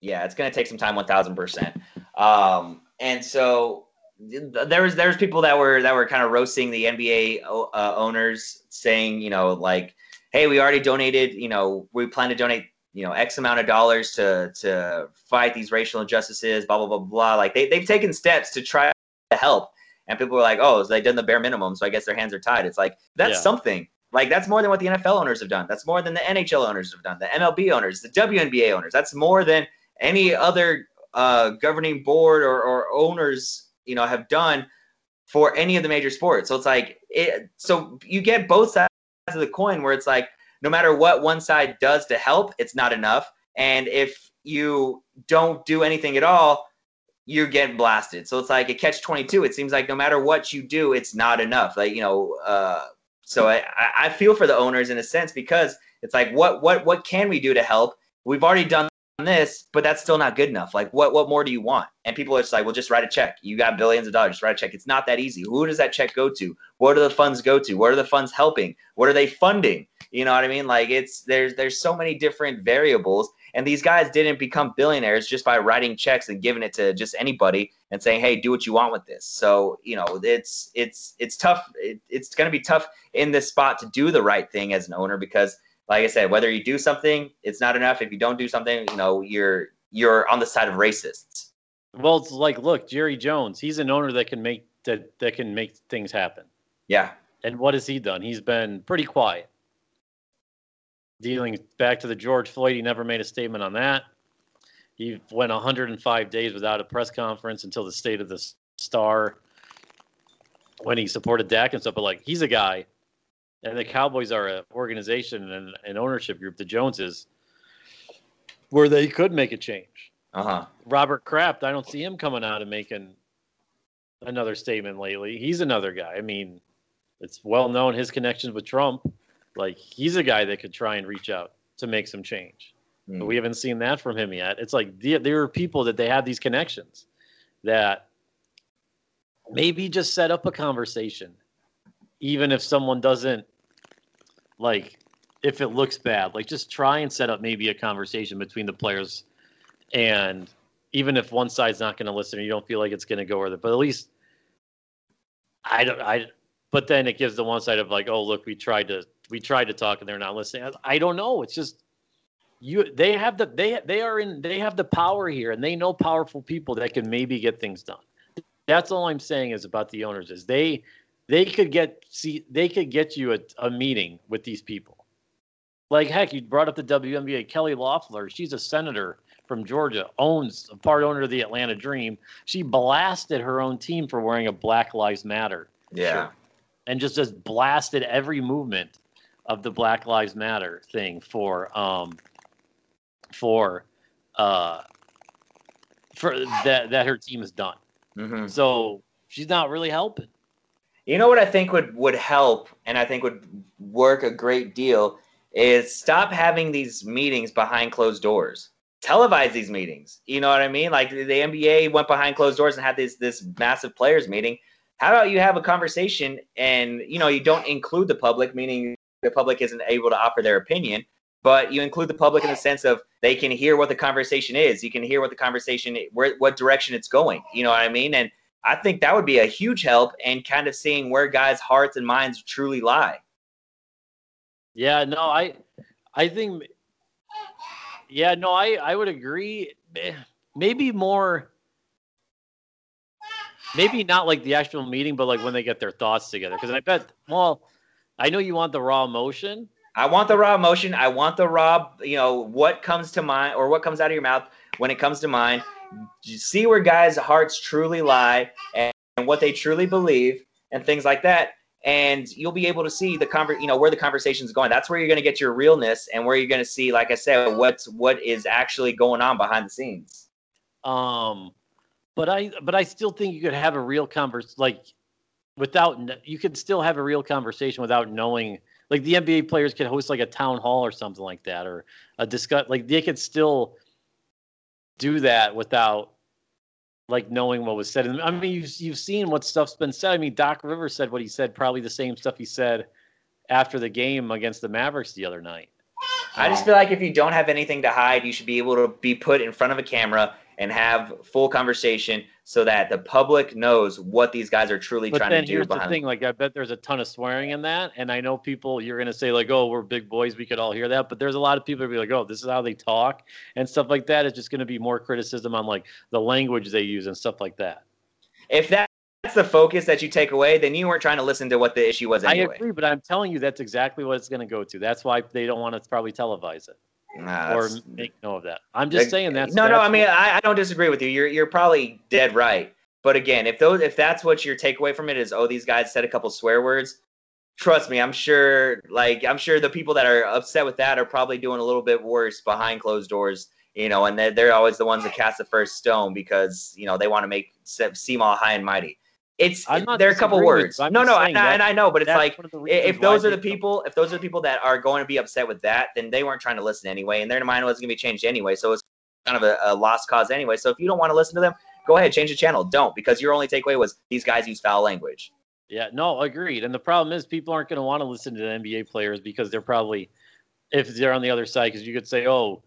yeah, it's going to take some time, one thousand percent. Um, and so there was there was people that were that were kind of roasting the NBA uh, owners, saying you know like, hey, we already donated, you know, we plan to donate you know X amount of dollars to to fight these racial injustices, blah blah blah blah. Like they they've taken steps to try to help, and people were like, oh, so they've done the bare minimum, so I guess their hands are tied. It's like that's Yeah. something. Like that's more than what the NFL owners have done. That's more than the NHL owners have done. The MLB owners, the WNBA owners. That's more than any other uh, governing board or, or owners, you know, have done for any of the major sports. So it's like, it, so you get both sides of the coin where it's like, no matter what one side does to help, it's not enough. And if you don't do anything at all, you're getting blasted. So it's like a catch 22. It seems like no matter what you do, it's not enough. Like, you know, uh, so I, I- feel for the owners in a sense because it's like, what, what, what can we do to help? We've already done this, but that's still not good enough. Like, what, what more do you want? And people are just like, well, just write a check. You got billions of dollars, just write a check. It's not that easy. Who does that check go to? What do the funds go to? What are the funds helping? What are they funding? You know what I mean? Like, it's there's there's so many different variables, and these guys didn't become billionaires just by writing checks and giving it to just anybody and saying, hey, do what you want with this. So you know, it's it's it's tough. It, it's going to be tough in this spot to do the right thing as an owner because like I said, whether you do something, it's not enough. If you don't do something, you know, you're you're on the side of racists. Well, it's like look, Jerry Jones, he's an owner that can make that that can make things happen. Yeah. And what has he done? He's been pretty quiet. Dealing back to the George Floyd, he never made a statement on that. He went 105 days without a press conference until the state of the star when he supported Dak and stuff. But like, he's a guy, and the Cowboys are an organization and an ownership group, the Joneses, where they could make a change. Uh huh. Robert Kraft, I don't see him coming out and making another statement lately. He's another guy. I mean, it's well known his connections with Trump. Like he's a guy that could try and reach out to make some change. But hmm. we haven't seen that from him yet. It's like the, there are people that they have these connections that maybe just set up a conversation, even if someone doesn't like if it looks bad. Like just try and set up maybe a conversation between the players, and even if one side's not going to listen or you don't feel like it's going to go over there, but at least I don't I. But then it gives the one side of like, oh look, we tried to we tried to talk and they're not listening. I, I don't know. It's just you they have the they they are in they have the power here and they know powerful people that can maybe get things done that's all i'm saying is about the owners is they they could get see they could get you a, a meeting with these people like heck you brought up the WNBA Kelly Loeffler she's a senator from Georgia owns a part owner of the Atlanta Dream she blasted her own team for wearing a Black Lives Matter Yeah. and just just blasted every movement of the Black Lives Matter thing for um for uh for that that her team has done. hmm So she's not really helping. You know what I think would would help, and I think would work a great deal, is stop having these meetings behind closed doors. Televise these meetings. You know what I mean? Like the NBA went behind closed doors and had this this massive players meeting. How about you have a conversation and you know you don't include the public, meaning the public isn't able to offer their opinion, but you include the public in the sense of they can hear what the conversation is. You can hear what the conversation, where what direction it's going. You know what I mean? And I think that would be a huge help and kind of seeing where guys' hearts and minds truly lie. Yeah, no, I I think yeah, no, I I would agree. Maybe more maybe not like the actual meeting, but like when they get their thoughts together. Because I bet well, I know you want the raw emotion. I want the raw emotion. I want the raw, you know, what comes to mind or what comes out of your mouth when it comes to mind. See where guys' hearts truly lie and, and what they truly believe and things like that. and you'll be able to see the conver- you know where the conversation's going. That's where you're going to get your realness and where you're going to see, like I said, what's what is actually going on behind the scenes. Um, but I but I still think you could have a real converse like without you could still have a real conversation without knowing like the NBA players could host like a town hall or something like that or a discuss like they could still do that without like knowing what was said. I mean, you've, you've seen what stuff's been said. I mean, Doc Rivers said what he said, probably the same stuff he said after the game against the Mavericks the other night. I just feel like if you don't have anything to hide, you should be able to be put in front of a camera and have full conversation so that the public knows what these guys are truly but trying then to do. here's the behind thing like i bet there's a ton of swearing in that and i know people you're going to say like oh we're big boys we could all hear that but there's a lot of people that be like oh this is how they talk and stuff like that it's just going to be more criticism on like the language they use and stuff like that If that's the focus that you take away, then you weren't trying to listen to what the issue was anyway. i agree but i'm telling you that's exactly what it's going to go to that's why they don't want to probably televise it Nah, or make no of that i'm just Like, saying that. no, no. I mean, I, I don't disagree with you. You're you're probably dead right. But again, if those if that's what your takeaway from it is, oh, these guys said a couple swear words. Trust me, I'm sure. Like I'm sure the people that are upset with that are probably doing a little bit worse behind closed doors. You know, and they're, they're always the ones that cast the first stone because you know they want to make se- seem all high and mighty. It's I'm not there are a couple words. No, no, and I, and I know, but it's like one of the i- reasons if those are the people if those are the people that are going to be upset with that then they weren't trying to listen anyway and their mind wasn't going to be changed anyway so it's kind of a, a lost cause anyway so if you don't want to listen to them go ahead change the channel don't because your only takeaway was these guys use foul language Yeah, no, agreed. And the problem is people aren't going to want to listen to the NBA players because they're probably, if they're on the other side, because you could say, oh,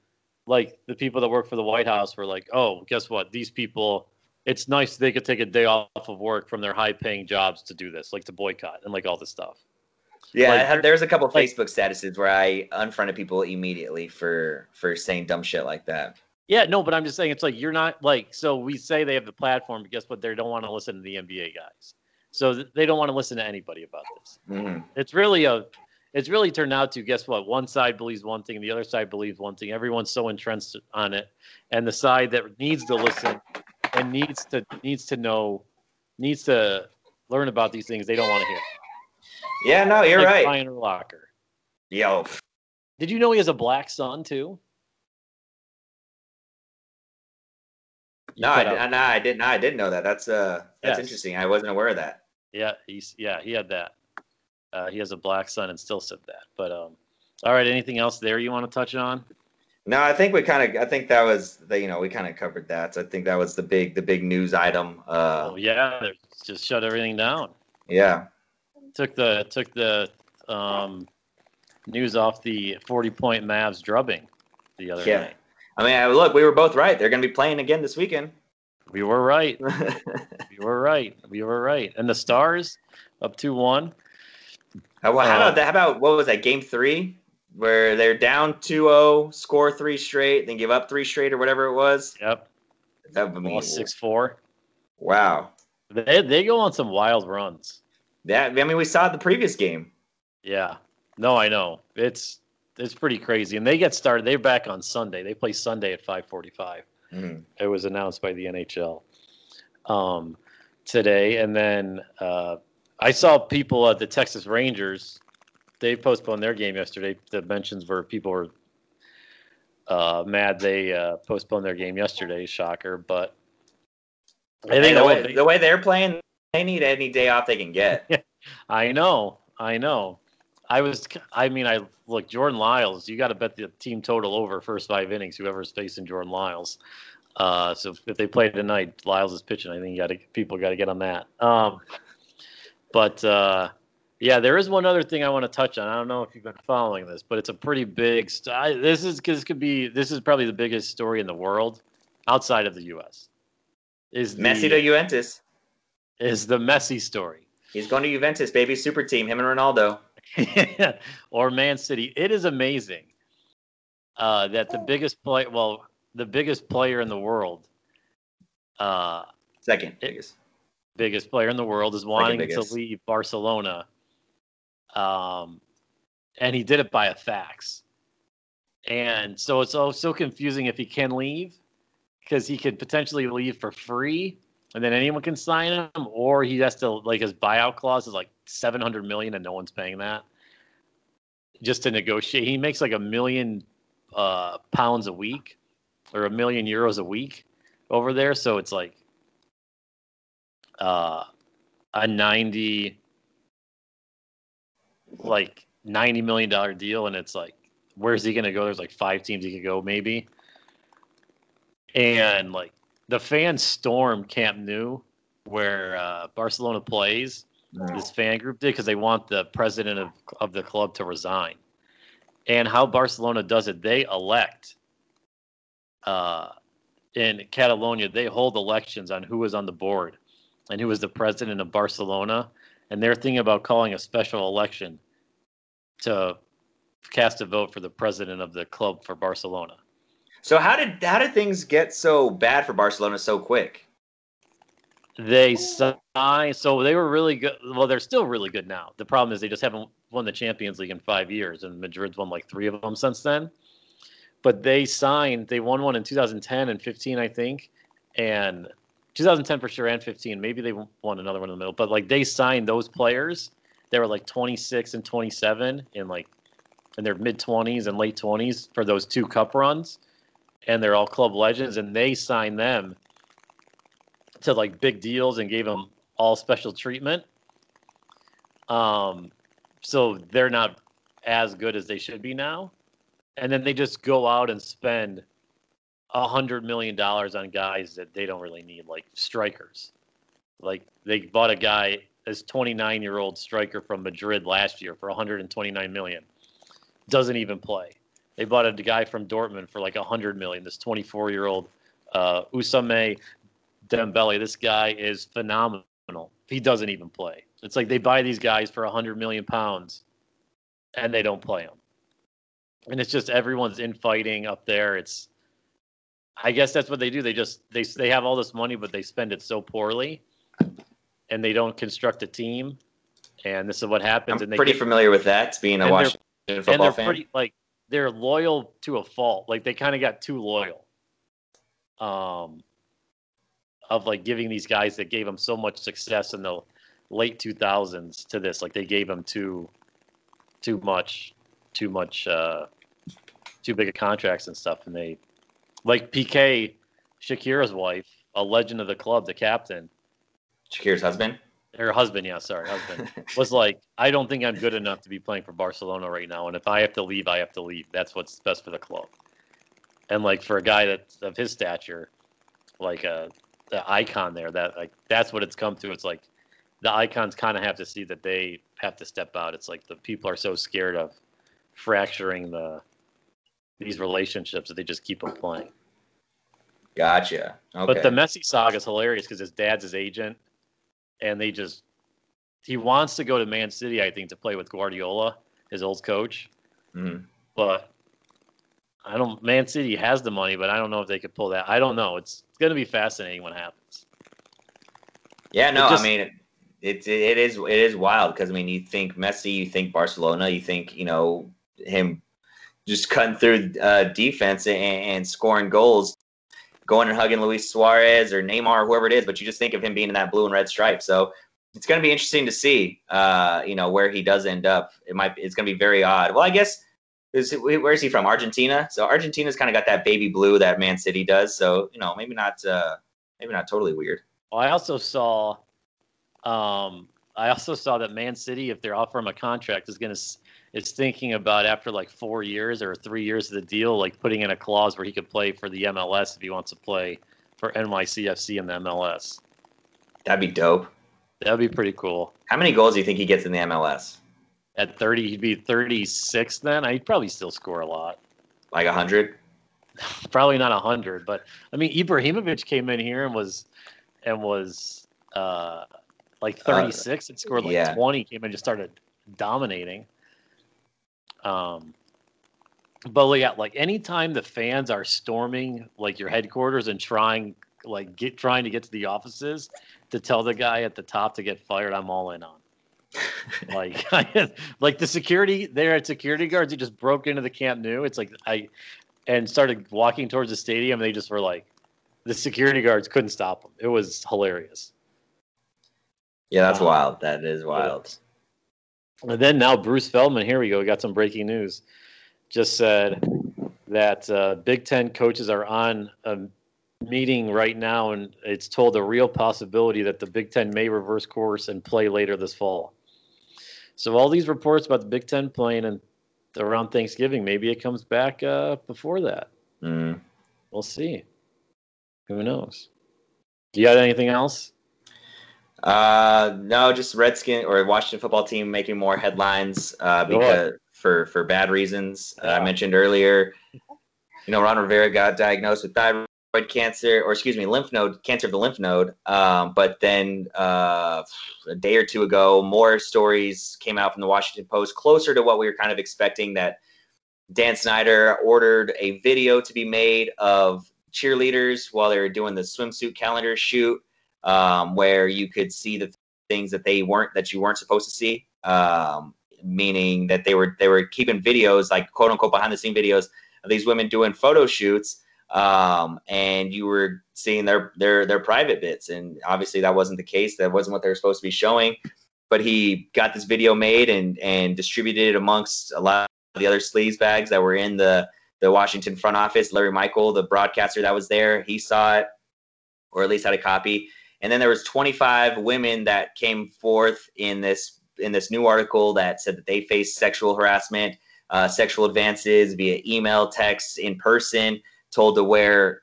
like the people that work for the White House were like, oh, guess what? These people, it's nice they could take a day off of work from their high paying jobs to do this, like to boycott and like all this stuff. yeah Like, I had- there's a couple like- facebook statuses where i unfriended people immediately for for saying dumb shit like that Yeah, no, but I'm just saying it's like you're not like, so we say they have the platform, but guess what? They don't want to listen to the NBA guys. So th- they don't want to listen to anybody about this. Mhm. it's really a it's really turned out to guess what one side believes one thing the other side believes one thing everyone's so entrenched on it and the side that needs to listen and needs to needs to know needs to learn about these things they don't want to hear. Yeah no you're like right. Brian Urlacher. yo. Did you know he has a black son too? You no I, out. No I didn't no, i didn't know that. That's uh that's Yes. interesting. I wasn't aware of that. Yeah he's yeah he had that. Uh, he has a black son and still said that but um all right anything else there you want to touch on No, I think we kind of. I think that was the. You know, we kind of covered that. So I think that was the big, the big news item. Uh, oh yeah they're- just shut everything down yeah, took the took the um, news off the 40 point Mavs drubbing the other Yeah. night. I mean, I- look, we were both right. They're going to be playing again this weekend. We were right. We were right. We were right. And the Stars up 2 1. how, how Uh, about that? How about what was that? Game three, where they're down 2-0, score three straight, then give up three straight or whatever it was. Yep. That would Lost 6 4. wow. They, they go on some wild runs. That I mean, we saw it the previous game. Yeah. No, I know. It's it's pretty crazy. And they get started. They're back on Sunday. They play Sunday at 545. Mhm. it was announced by the NHL um, today. And then uh, I saw people at the Texas Rangers. They postponed their game yesterday. The mentions were people were uh, mad they uh, postponed their game yesterday. Shocker, but I think the, way, the way they're playing, they need any day off they can get. I know, I know. I was, I mean, I look Jordan Lyles. You got to bet the team total over first five innings. Whoever's facing Jordan Lyles. Uh, so if they play tonight, Lyles is pitching. I think you got to people got to get on that. Um, but uh, yeah, there is one other thing I want to touch on. I don't know if you've been following this, but it's a pretty big. St- I, this is this could be this is probably the biggest story in the world outside of the U.S. Is the, Messi to Juventus. is the Messi story. He's going to Juventus, baby. Super team. Him and Ronaldo. or Man City. It is amazing uh, that the biggest play, well, the biggest player in the world, uh, Second biggest. biggest player in the world, is wanting to leave Barcelona, um, and he did it by a fax. And so it's all so confusing if he can leave because he could potentially leave for free and then anyone can sign him, or he has to like his buyout clause is like seven hundred million, and no one's paying that. Just to negotiate, he makes like a million uh, pounds a week, or a million euros a week over there. So it's like uh, a ninety, like ninety million dollar deal, and it's like, where's he gonna go? There's like five teams he could go, maybe. And like the fans storm Camp Nou, where uh, Barcelona plays. This fan group did because they want the president of of the club to resign. And how Barcelona does it, they elect. Uh, in Catalonia, they hold elections on who is on the board and who is the president of Barcelona, and they're thinking about calling a special election to cast a vote for the president of the club for Barcelona. So how did how did things get so bad for Barcelona so quick? They signed, so they were really good. Well, they're still really good now. The problem is they just haven't won the Champions League in five years, and Madrid's won like three of them since then. But they signed, they won one in 2010 and 15, I think, and 2010 for sure, and 15. Maybe they won another one in the middle. But like they signed those players, they were like 26 and 27 in like in their mid 20s and late 20s for those two cup runs, and they're all club legends, and they signed them to like big deals and gave them all special treatment. Um, so they're not as good as they should be now. And then they just go out and spend a hundred million dollars on guys that they don't really need, like strikers. Like they bought a guy, this 29 year old striker from Madrid last year for 129 million. Doesn't even play. They bought a guy from Dortmund for like 100 million. This 24 year old uh, Ousmane Dembele. This guy is phenomenal. He doesn't even play. It's like they buy these guys for 100 million pounds and they don't play them. And it's just everyone's infighting up there. It's I guess that's what they do. They just they they have all this money but they spend it so poorly and they don't construct a team. And this is what happens I'm and they pretty get, familiar with that, being a and Washington and football they're fan. pretty like they're loyal to a fault. Like they kind of got too loyal. Um, of like giving these guys that gave them so much success in the late 2000s to this, like they gave them too, too much, too much, uh, too big of contracts and stuff, and they, like Piqué, Shakira's wife, a legend of the club, the captain, Shakira's husband. her husband, yeah, sorry, husband was like, I don't think I'm good enough to be playing for Barcelona right now, and if I have to leave, I have to leave. That's what's best for the club. And like for a guy that's of his stature, like a the icon there, that like that's what it's come to. It's like the icons kind of have to see that they have to step out. It's like the people are so scared of fracturing the these relationships that they just keep them playing. Gotcha. Okay. But the Messi saga is hilarious because his dad's his agent, and they just he wants to go to Man City, I think, to play with Guardiola, his old coach. Mhm. But I don't. Man City has the money, but I don't know if they could pull that. I don't know. It's, it's going to be fascinating what happens. Yeah, no, just- I mean, it, it it is it is wild because I mean, you think Messi, you think Barcelona, you think you know him just cutting through uh, defense and, and scoring goals, going and hugging Luis Suarez or Neymar, or whoever it is, but you just think of him being in that blue and red stripe. So it's going to be interesting to see, uh, you know, where he does end up. It might it's going to be very odd. Well, I guess. Is, where is he from? Argentina. So Argentina's kind of got that baby blue that Man City does. So you know, maybe not, uh, maybe not totally weird. Well, I also saw, um, I also saw that Man City, if they're offering him a contract, is going to is thinking about after like four years or three years of the deal, like putting in a clause where he could play for the MLS if he wants to play for NYCFC in the MLS. That'd be dope. That'd be pretty cool. How many goals do you think he gets in the MLS? At 30, he'd be 36 then. I'd probably still score a lot. Like a hundred? Probably not 100, but I mean, Ibrahimovic came in here and was and was uh, like 36 and scored like yeah. 20. Came in and just started dominating. Um, but yeah, like anytime the fans are storming like your headquarters and trying like get trying to get to the offices to tell the guy at the top to get fired, I'm all in on. like like the security there at security guards who just broke into the Camp Nou. It's like I and started walking towards the stadium. They just were like, the security guards couldn't stop them. It was hilarious. Yeah, that's wild. That is wild. And then now Bruce Feldman, here we go. We got some breaking news. Just said that uh, Big Ten coaches are on a meeting right now, and it's told a real possibility that the Big Ten may reverse course and play later this fall. So all these reports about the Big Ten playing and around Thanksgiving, maybe it comes back uh, before that. Mm. We'll see. Who knows? Do you got anything else? Uh, no, just Redskin or Washington football team making more headlines uh, because for for bad reasons. Uh, I mentioned earlier, you know, Ron Rivera got diagnosed with thyroid cancer, or excuse me, lymph node cancer of the lymph node. Um, but then uh, a day or two ago, more stories came out from the Washington Post, closer to what we were kind of expecting. That Dan Snyder ordered a video to be made of cheerleaders while they were doing the swimsuit calendar shoot um, where you could see the things that they weren't that you weren't supposed to see. Um, meaning that they were they were keeping videos like quote unquote behind the scene videos of these women doing photo shoots um, and you were seeing their their their private bits. And obviously that wasn't the case. That wasn't what they were supposed to be showing. But he got this video made and and distributed it amongst a lot of the other sleaze bags that were in the the Washington front office. Larry Michael the broadcaster that was there he saw it or at least had a copy and then there was 25 women that came forth in this in this new article that said that they faced sexual harassment, uh, sexual advances via email, text, in person, told to wear,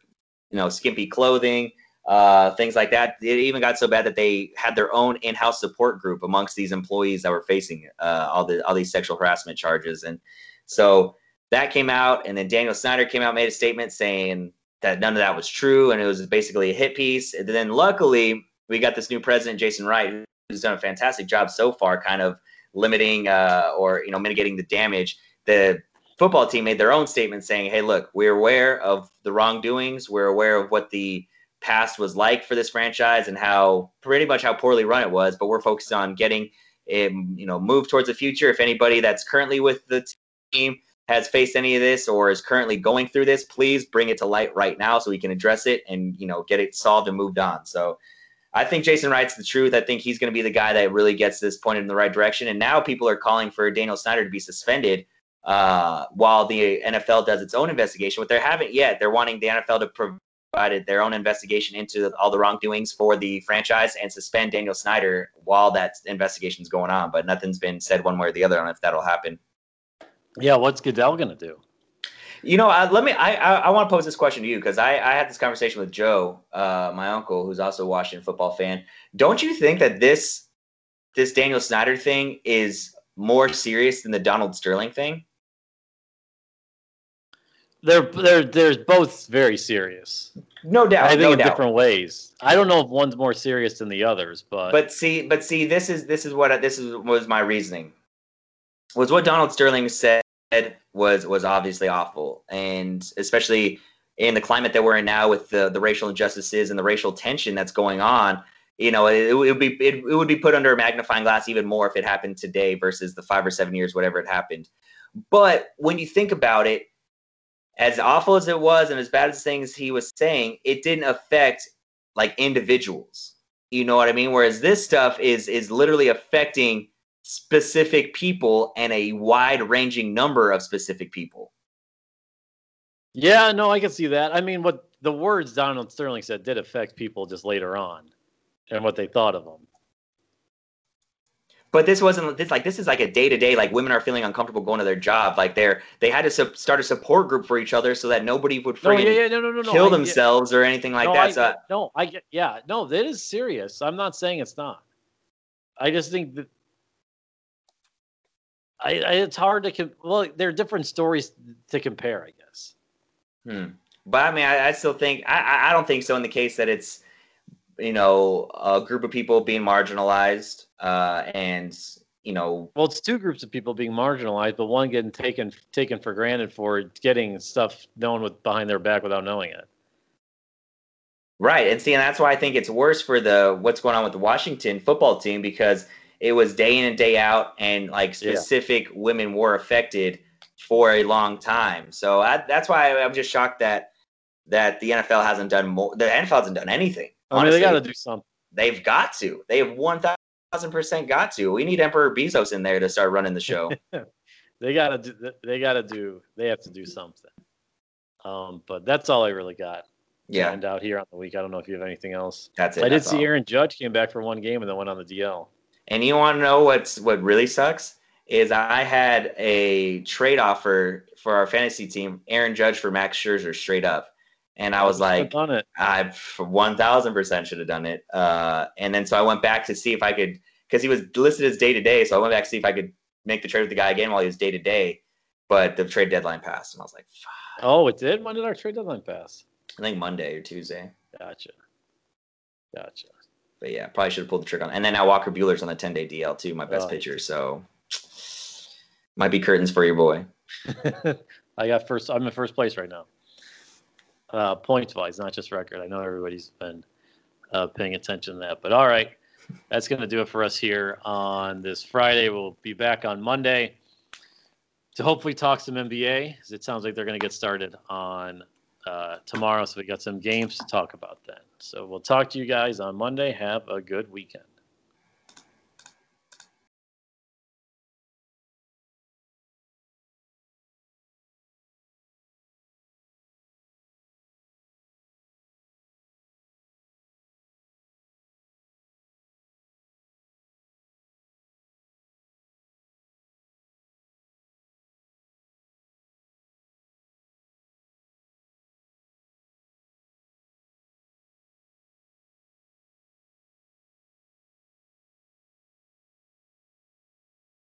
you know, skimpy clothing, uh, things like that. It even got so bad that they had their own in-house support group amongst these employees that were facing uh, all the all these sexual harassment charges, and so that came out, and then Daniel Snyder came out, made a statement saying that none of that was true, and it was basically a hit piece. And then luckily, we got this new president, Jason Wright, who's done a fantastic job so far, kind of limiting uh, or you know mitigating the damage. The football team made their own statement saying, "Hey, look, we're aware of the wrongdoings. We're aware of what the past was like for this franchise and how pretty much how poorly run it was, but we're focused on getting it, you know, move towards the future. If anybody that's currently with the team has faced any of this or is currently going through this, please bring it to light right now so we can address it and you know get it solved and moved on. So I think Jason Wright's the truth. I think he's going to be the guy that really gets this pointed in the right direction. And now people are calling for Daniel Snyder to be suspended uh, while the NFL does its own investigation. What they haven't yet, they're wanting the NFL to provide their own investigation into all the wrongdoings for the franchise and suspend Daniel Snyder while that investigation is going on. But nothing's been said one way or the other on if that'll happen. Yeah, what's Goodell going to do? You know, uh, let me. I I, I want to pose this question to you because I I had this conversation with Joe, uh, my uncle, who's also a Washington football fan. Don't you think that this this Daniel Snyder thing is more serious than the Donald Sterling thing? They're they're they're both very serious. No doubt. I think no in doubt. different ways. I don't know if one's more serious than the others, but But see, but see, this is this is what this is was my reasoning. Was what Donald Sterling said was was obviously awful, and especially in the climate that we're in now with the the racial injustices and the racial tension that's going on. You know, it, it would be it, it would be put under a magnifying glass even more if it happened today versus the five or seven years, whatever it happened. But when you think about it, as awful as it was and as bad as things he was saying, it didn't affect like individuals. You know what I mean? Whereas this stuff is is literally affecting specific people and a wide ranging number of specific people. yeah, no, I can see that. I mean, what the words Donald Sterling said did affect people just later on, and what they thought of him. But this wasn't this like this is like a day to day like women are feeling uncomfortable going to their job like they're they had to su- start a support group for each other so that nobody would No, yeah, yeah, no, no, no, no. kill I- yeah, themselves or anything like no, that. I, so no, I yeah, no, that is serious. I'm not saying it's not. I just think that I, I it's hard to com- well, there are different stories to compare, I guess. Hmm. But I mean, I, I still think I- I, don't think so in the case that it's you know a group of people being marginalized uh, and you know Well, it's two groups of people being marginalized, but one getting taken taken for granted for getting stuff known with behind their back without knowing it. right and see and that's why I think it's worse for the what's going on with the Washington football team because it was day in and day out and like Yeah. specific women were affected for a long time. So I, that's why I'm just shocked that that the NFL hasn't done more. The NFL hasn't done anything. I mean, they got to do something. They've got to. They have one thousand percent got to. We need Emperor Bezos in there to start running the show. they got to do. They got to do. They have to do something. Um, but that's all I really got. Yeah. And out here on the week, I don't know if you have anything else. That's it. I did see all. Aaron Judge came back for one game and then went on the DL. And you want to know what's what really sucks is I had a trade offer for our fantasy team, Aaron Judge for Max Scherzer, straight up, and I was like, done it. I one thousand percent should have done it. Uh, and then so I went back to see if I could, because he was listed as day to day. So I went back to see if I could make the trade with the guy again while he was day to day. But the trade deadline passed, and I was like, Fuck. Oh, it did. When did our trade deadline pass? I think Monday or Tuesday. Gotcha. Gotcha. But yeah, probably should have pulled the trick on. And then now Walker Buehler's on the ten day DL too, my best Oh. pitcher. So might be curtains for your boy. I got first. I'm in first place right now. Uh, points wise, not just record. I know everybody's been uh, paying attention to that. But all right, that's going to do it for us here on this Friday. We'll be back on Monday to hopefully talk some NBA, it sounds like they're going to get started on uh, tomorrow. So we got some games to talk about then. So we'll talk to you guys on Monday. Have a good weekend.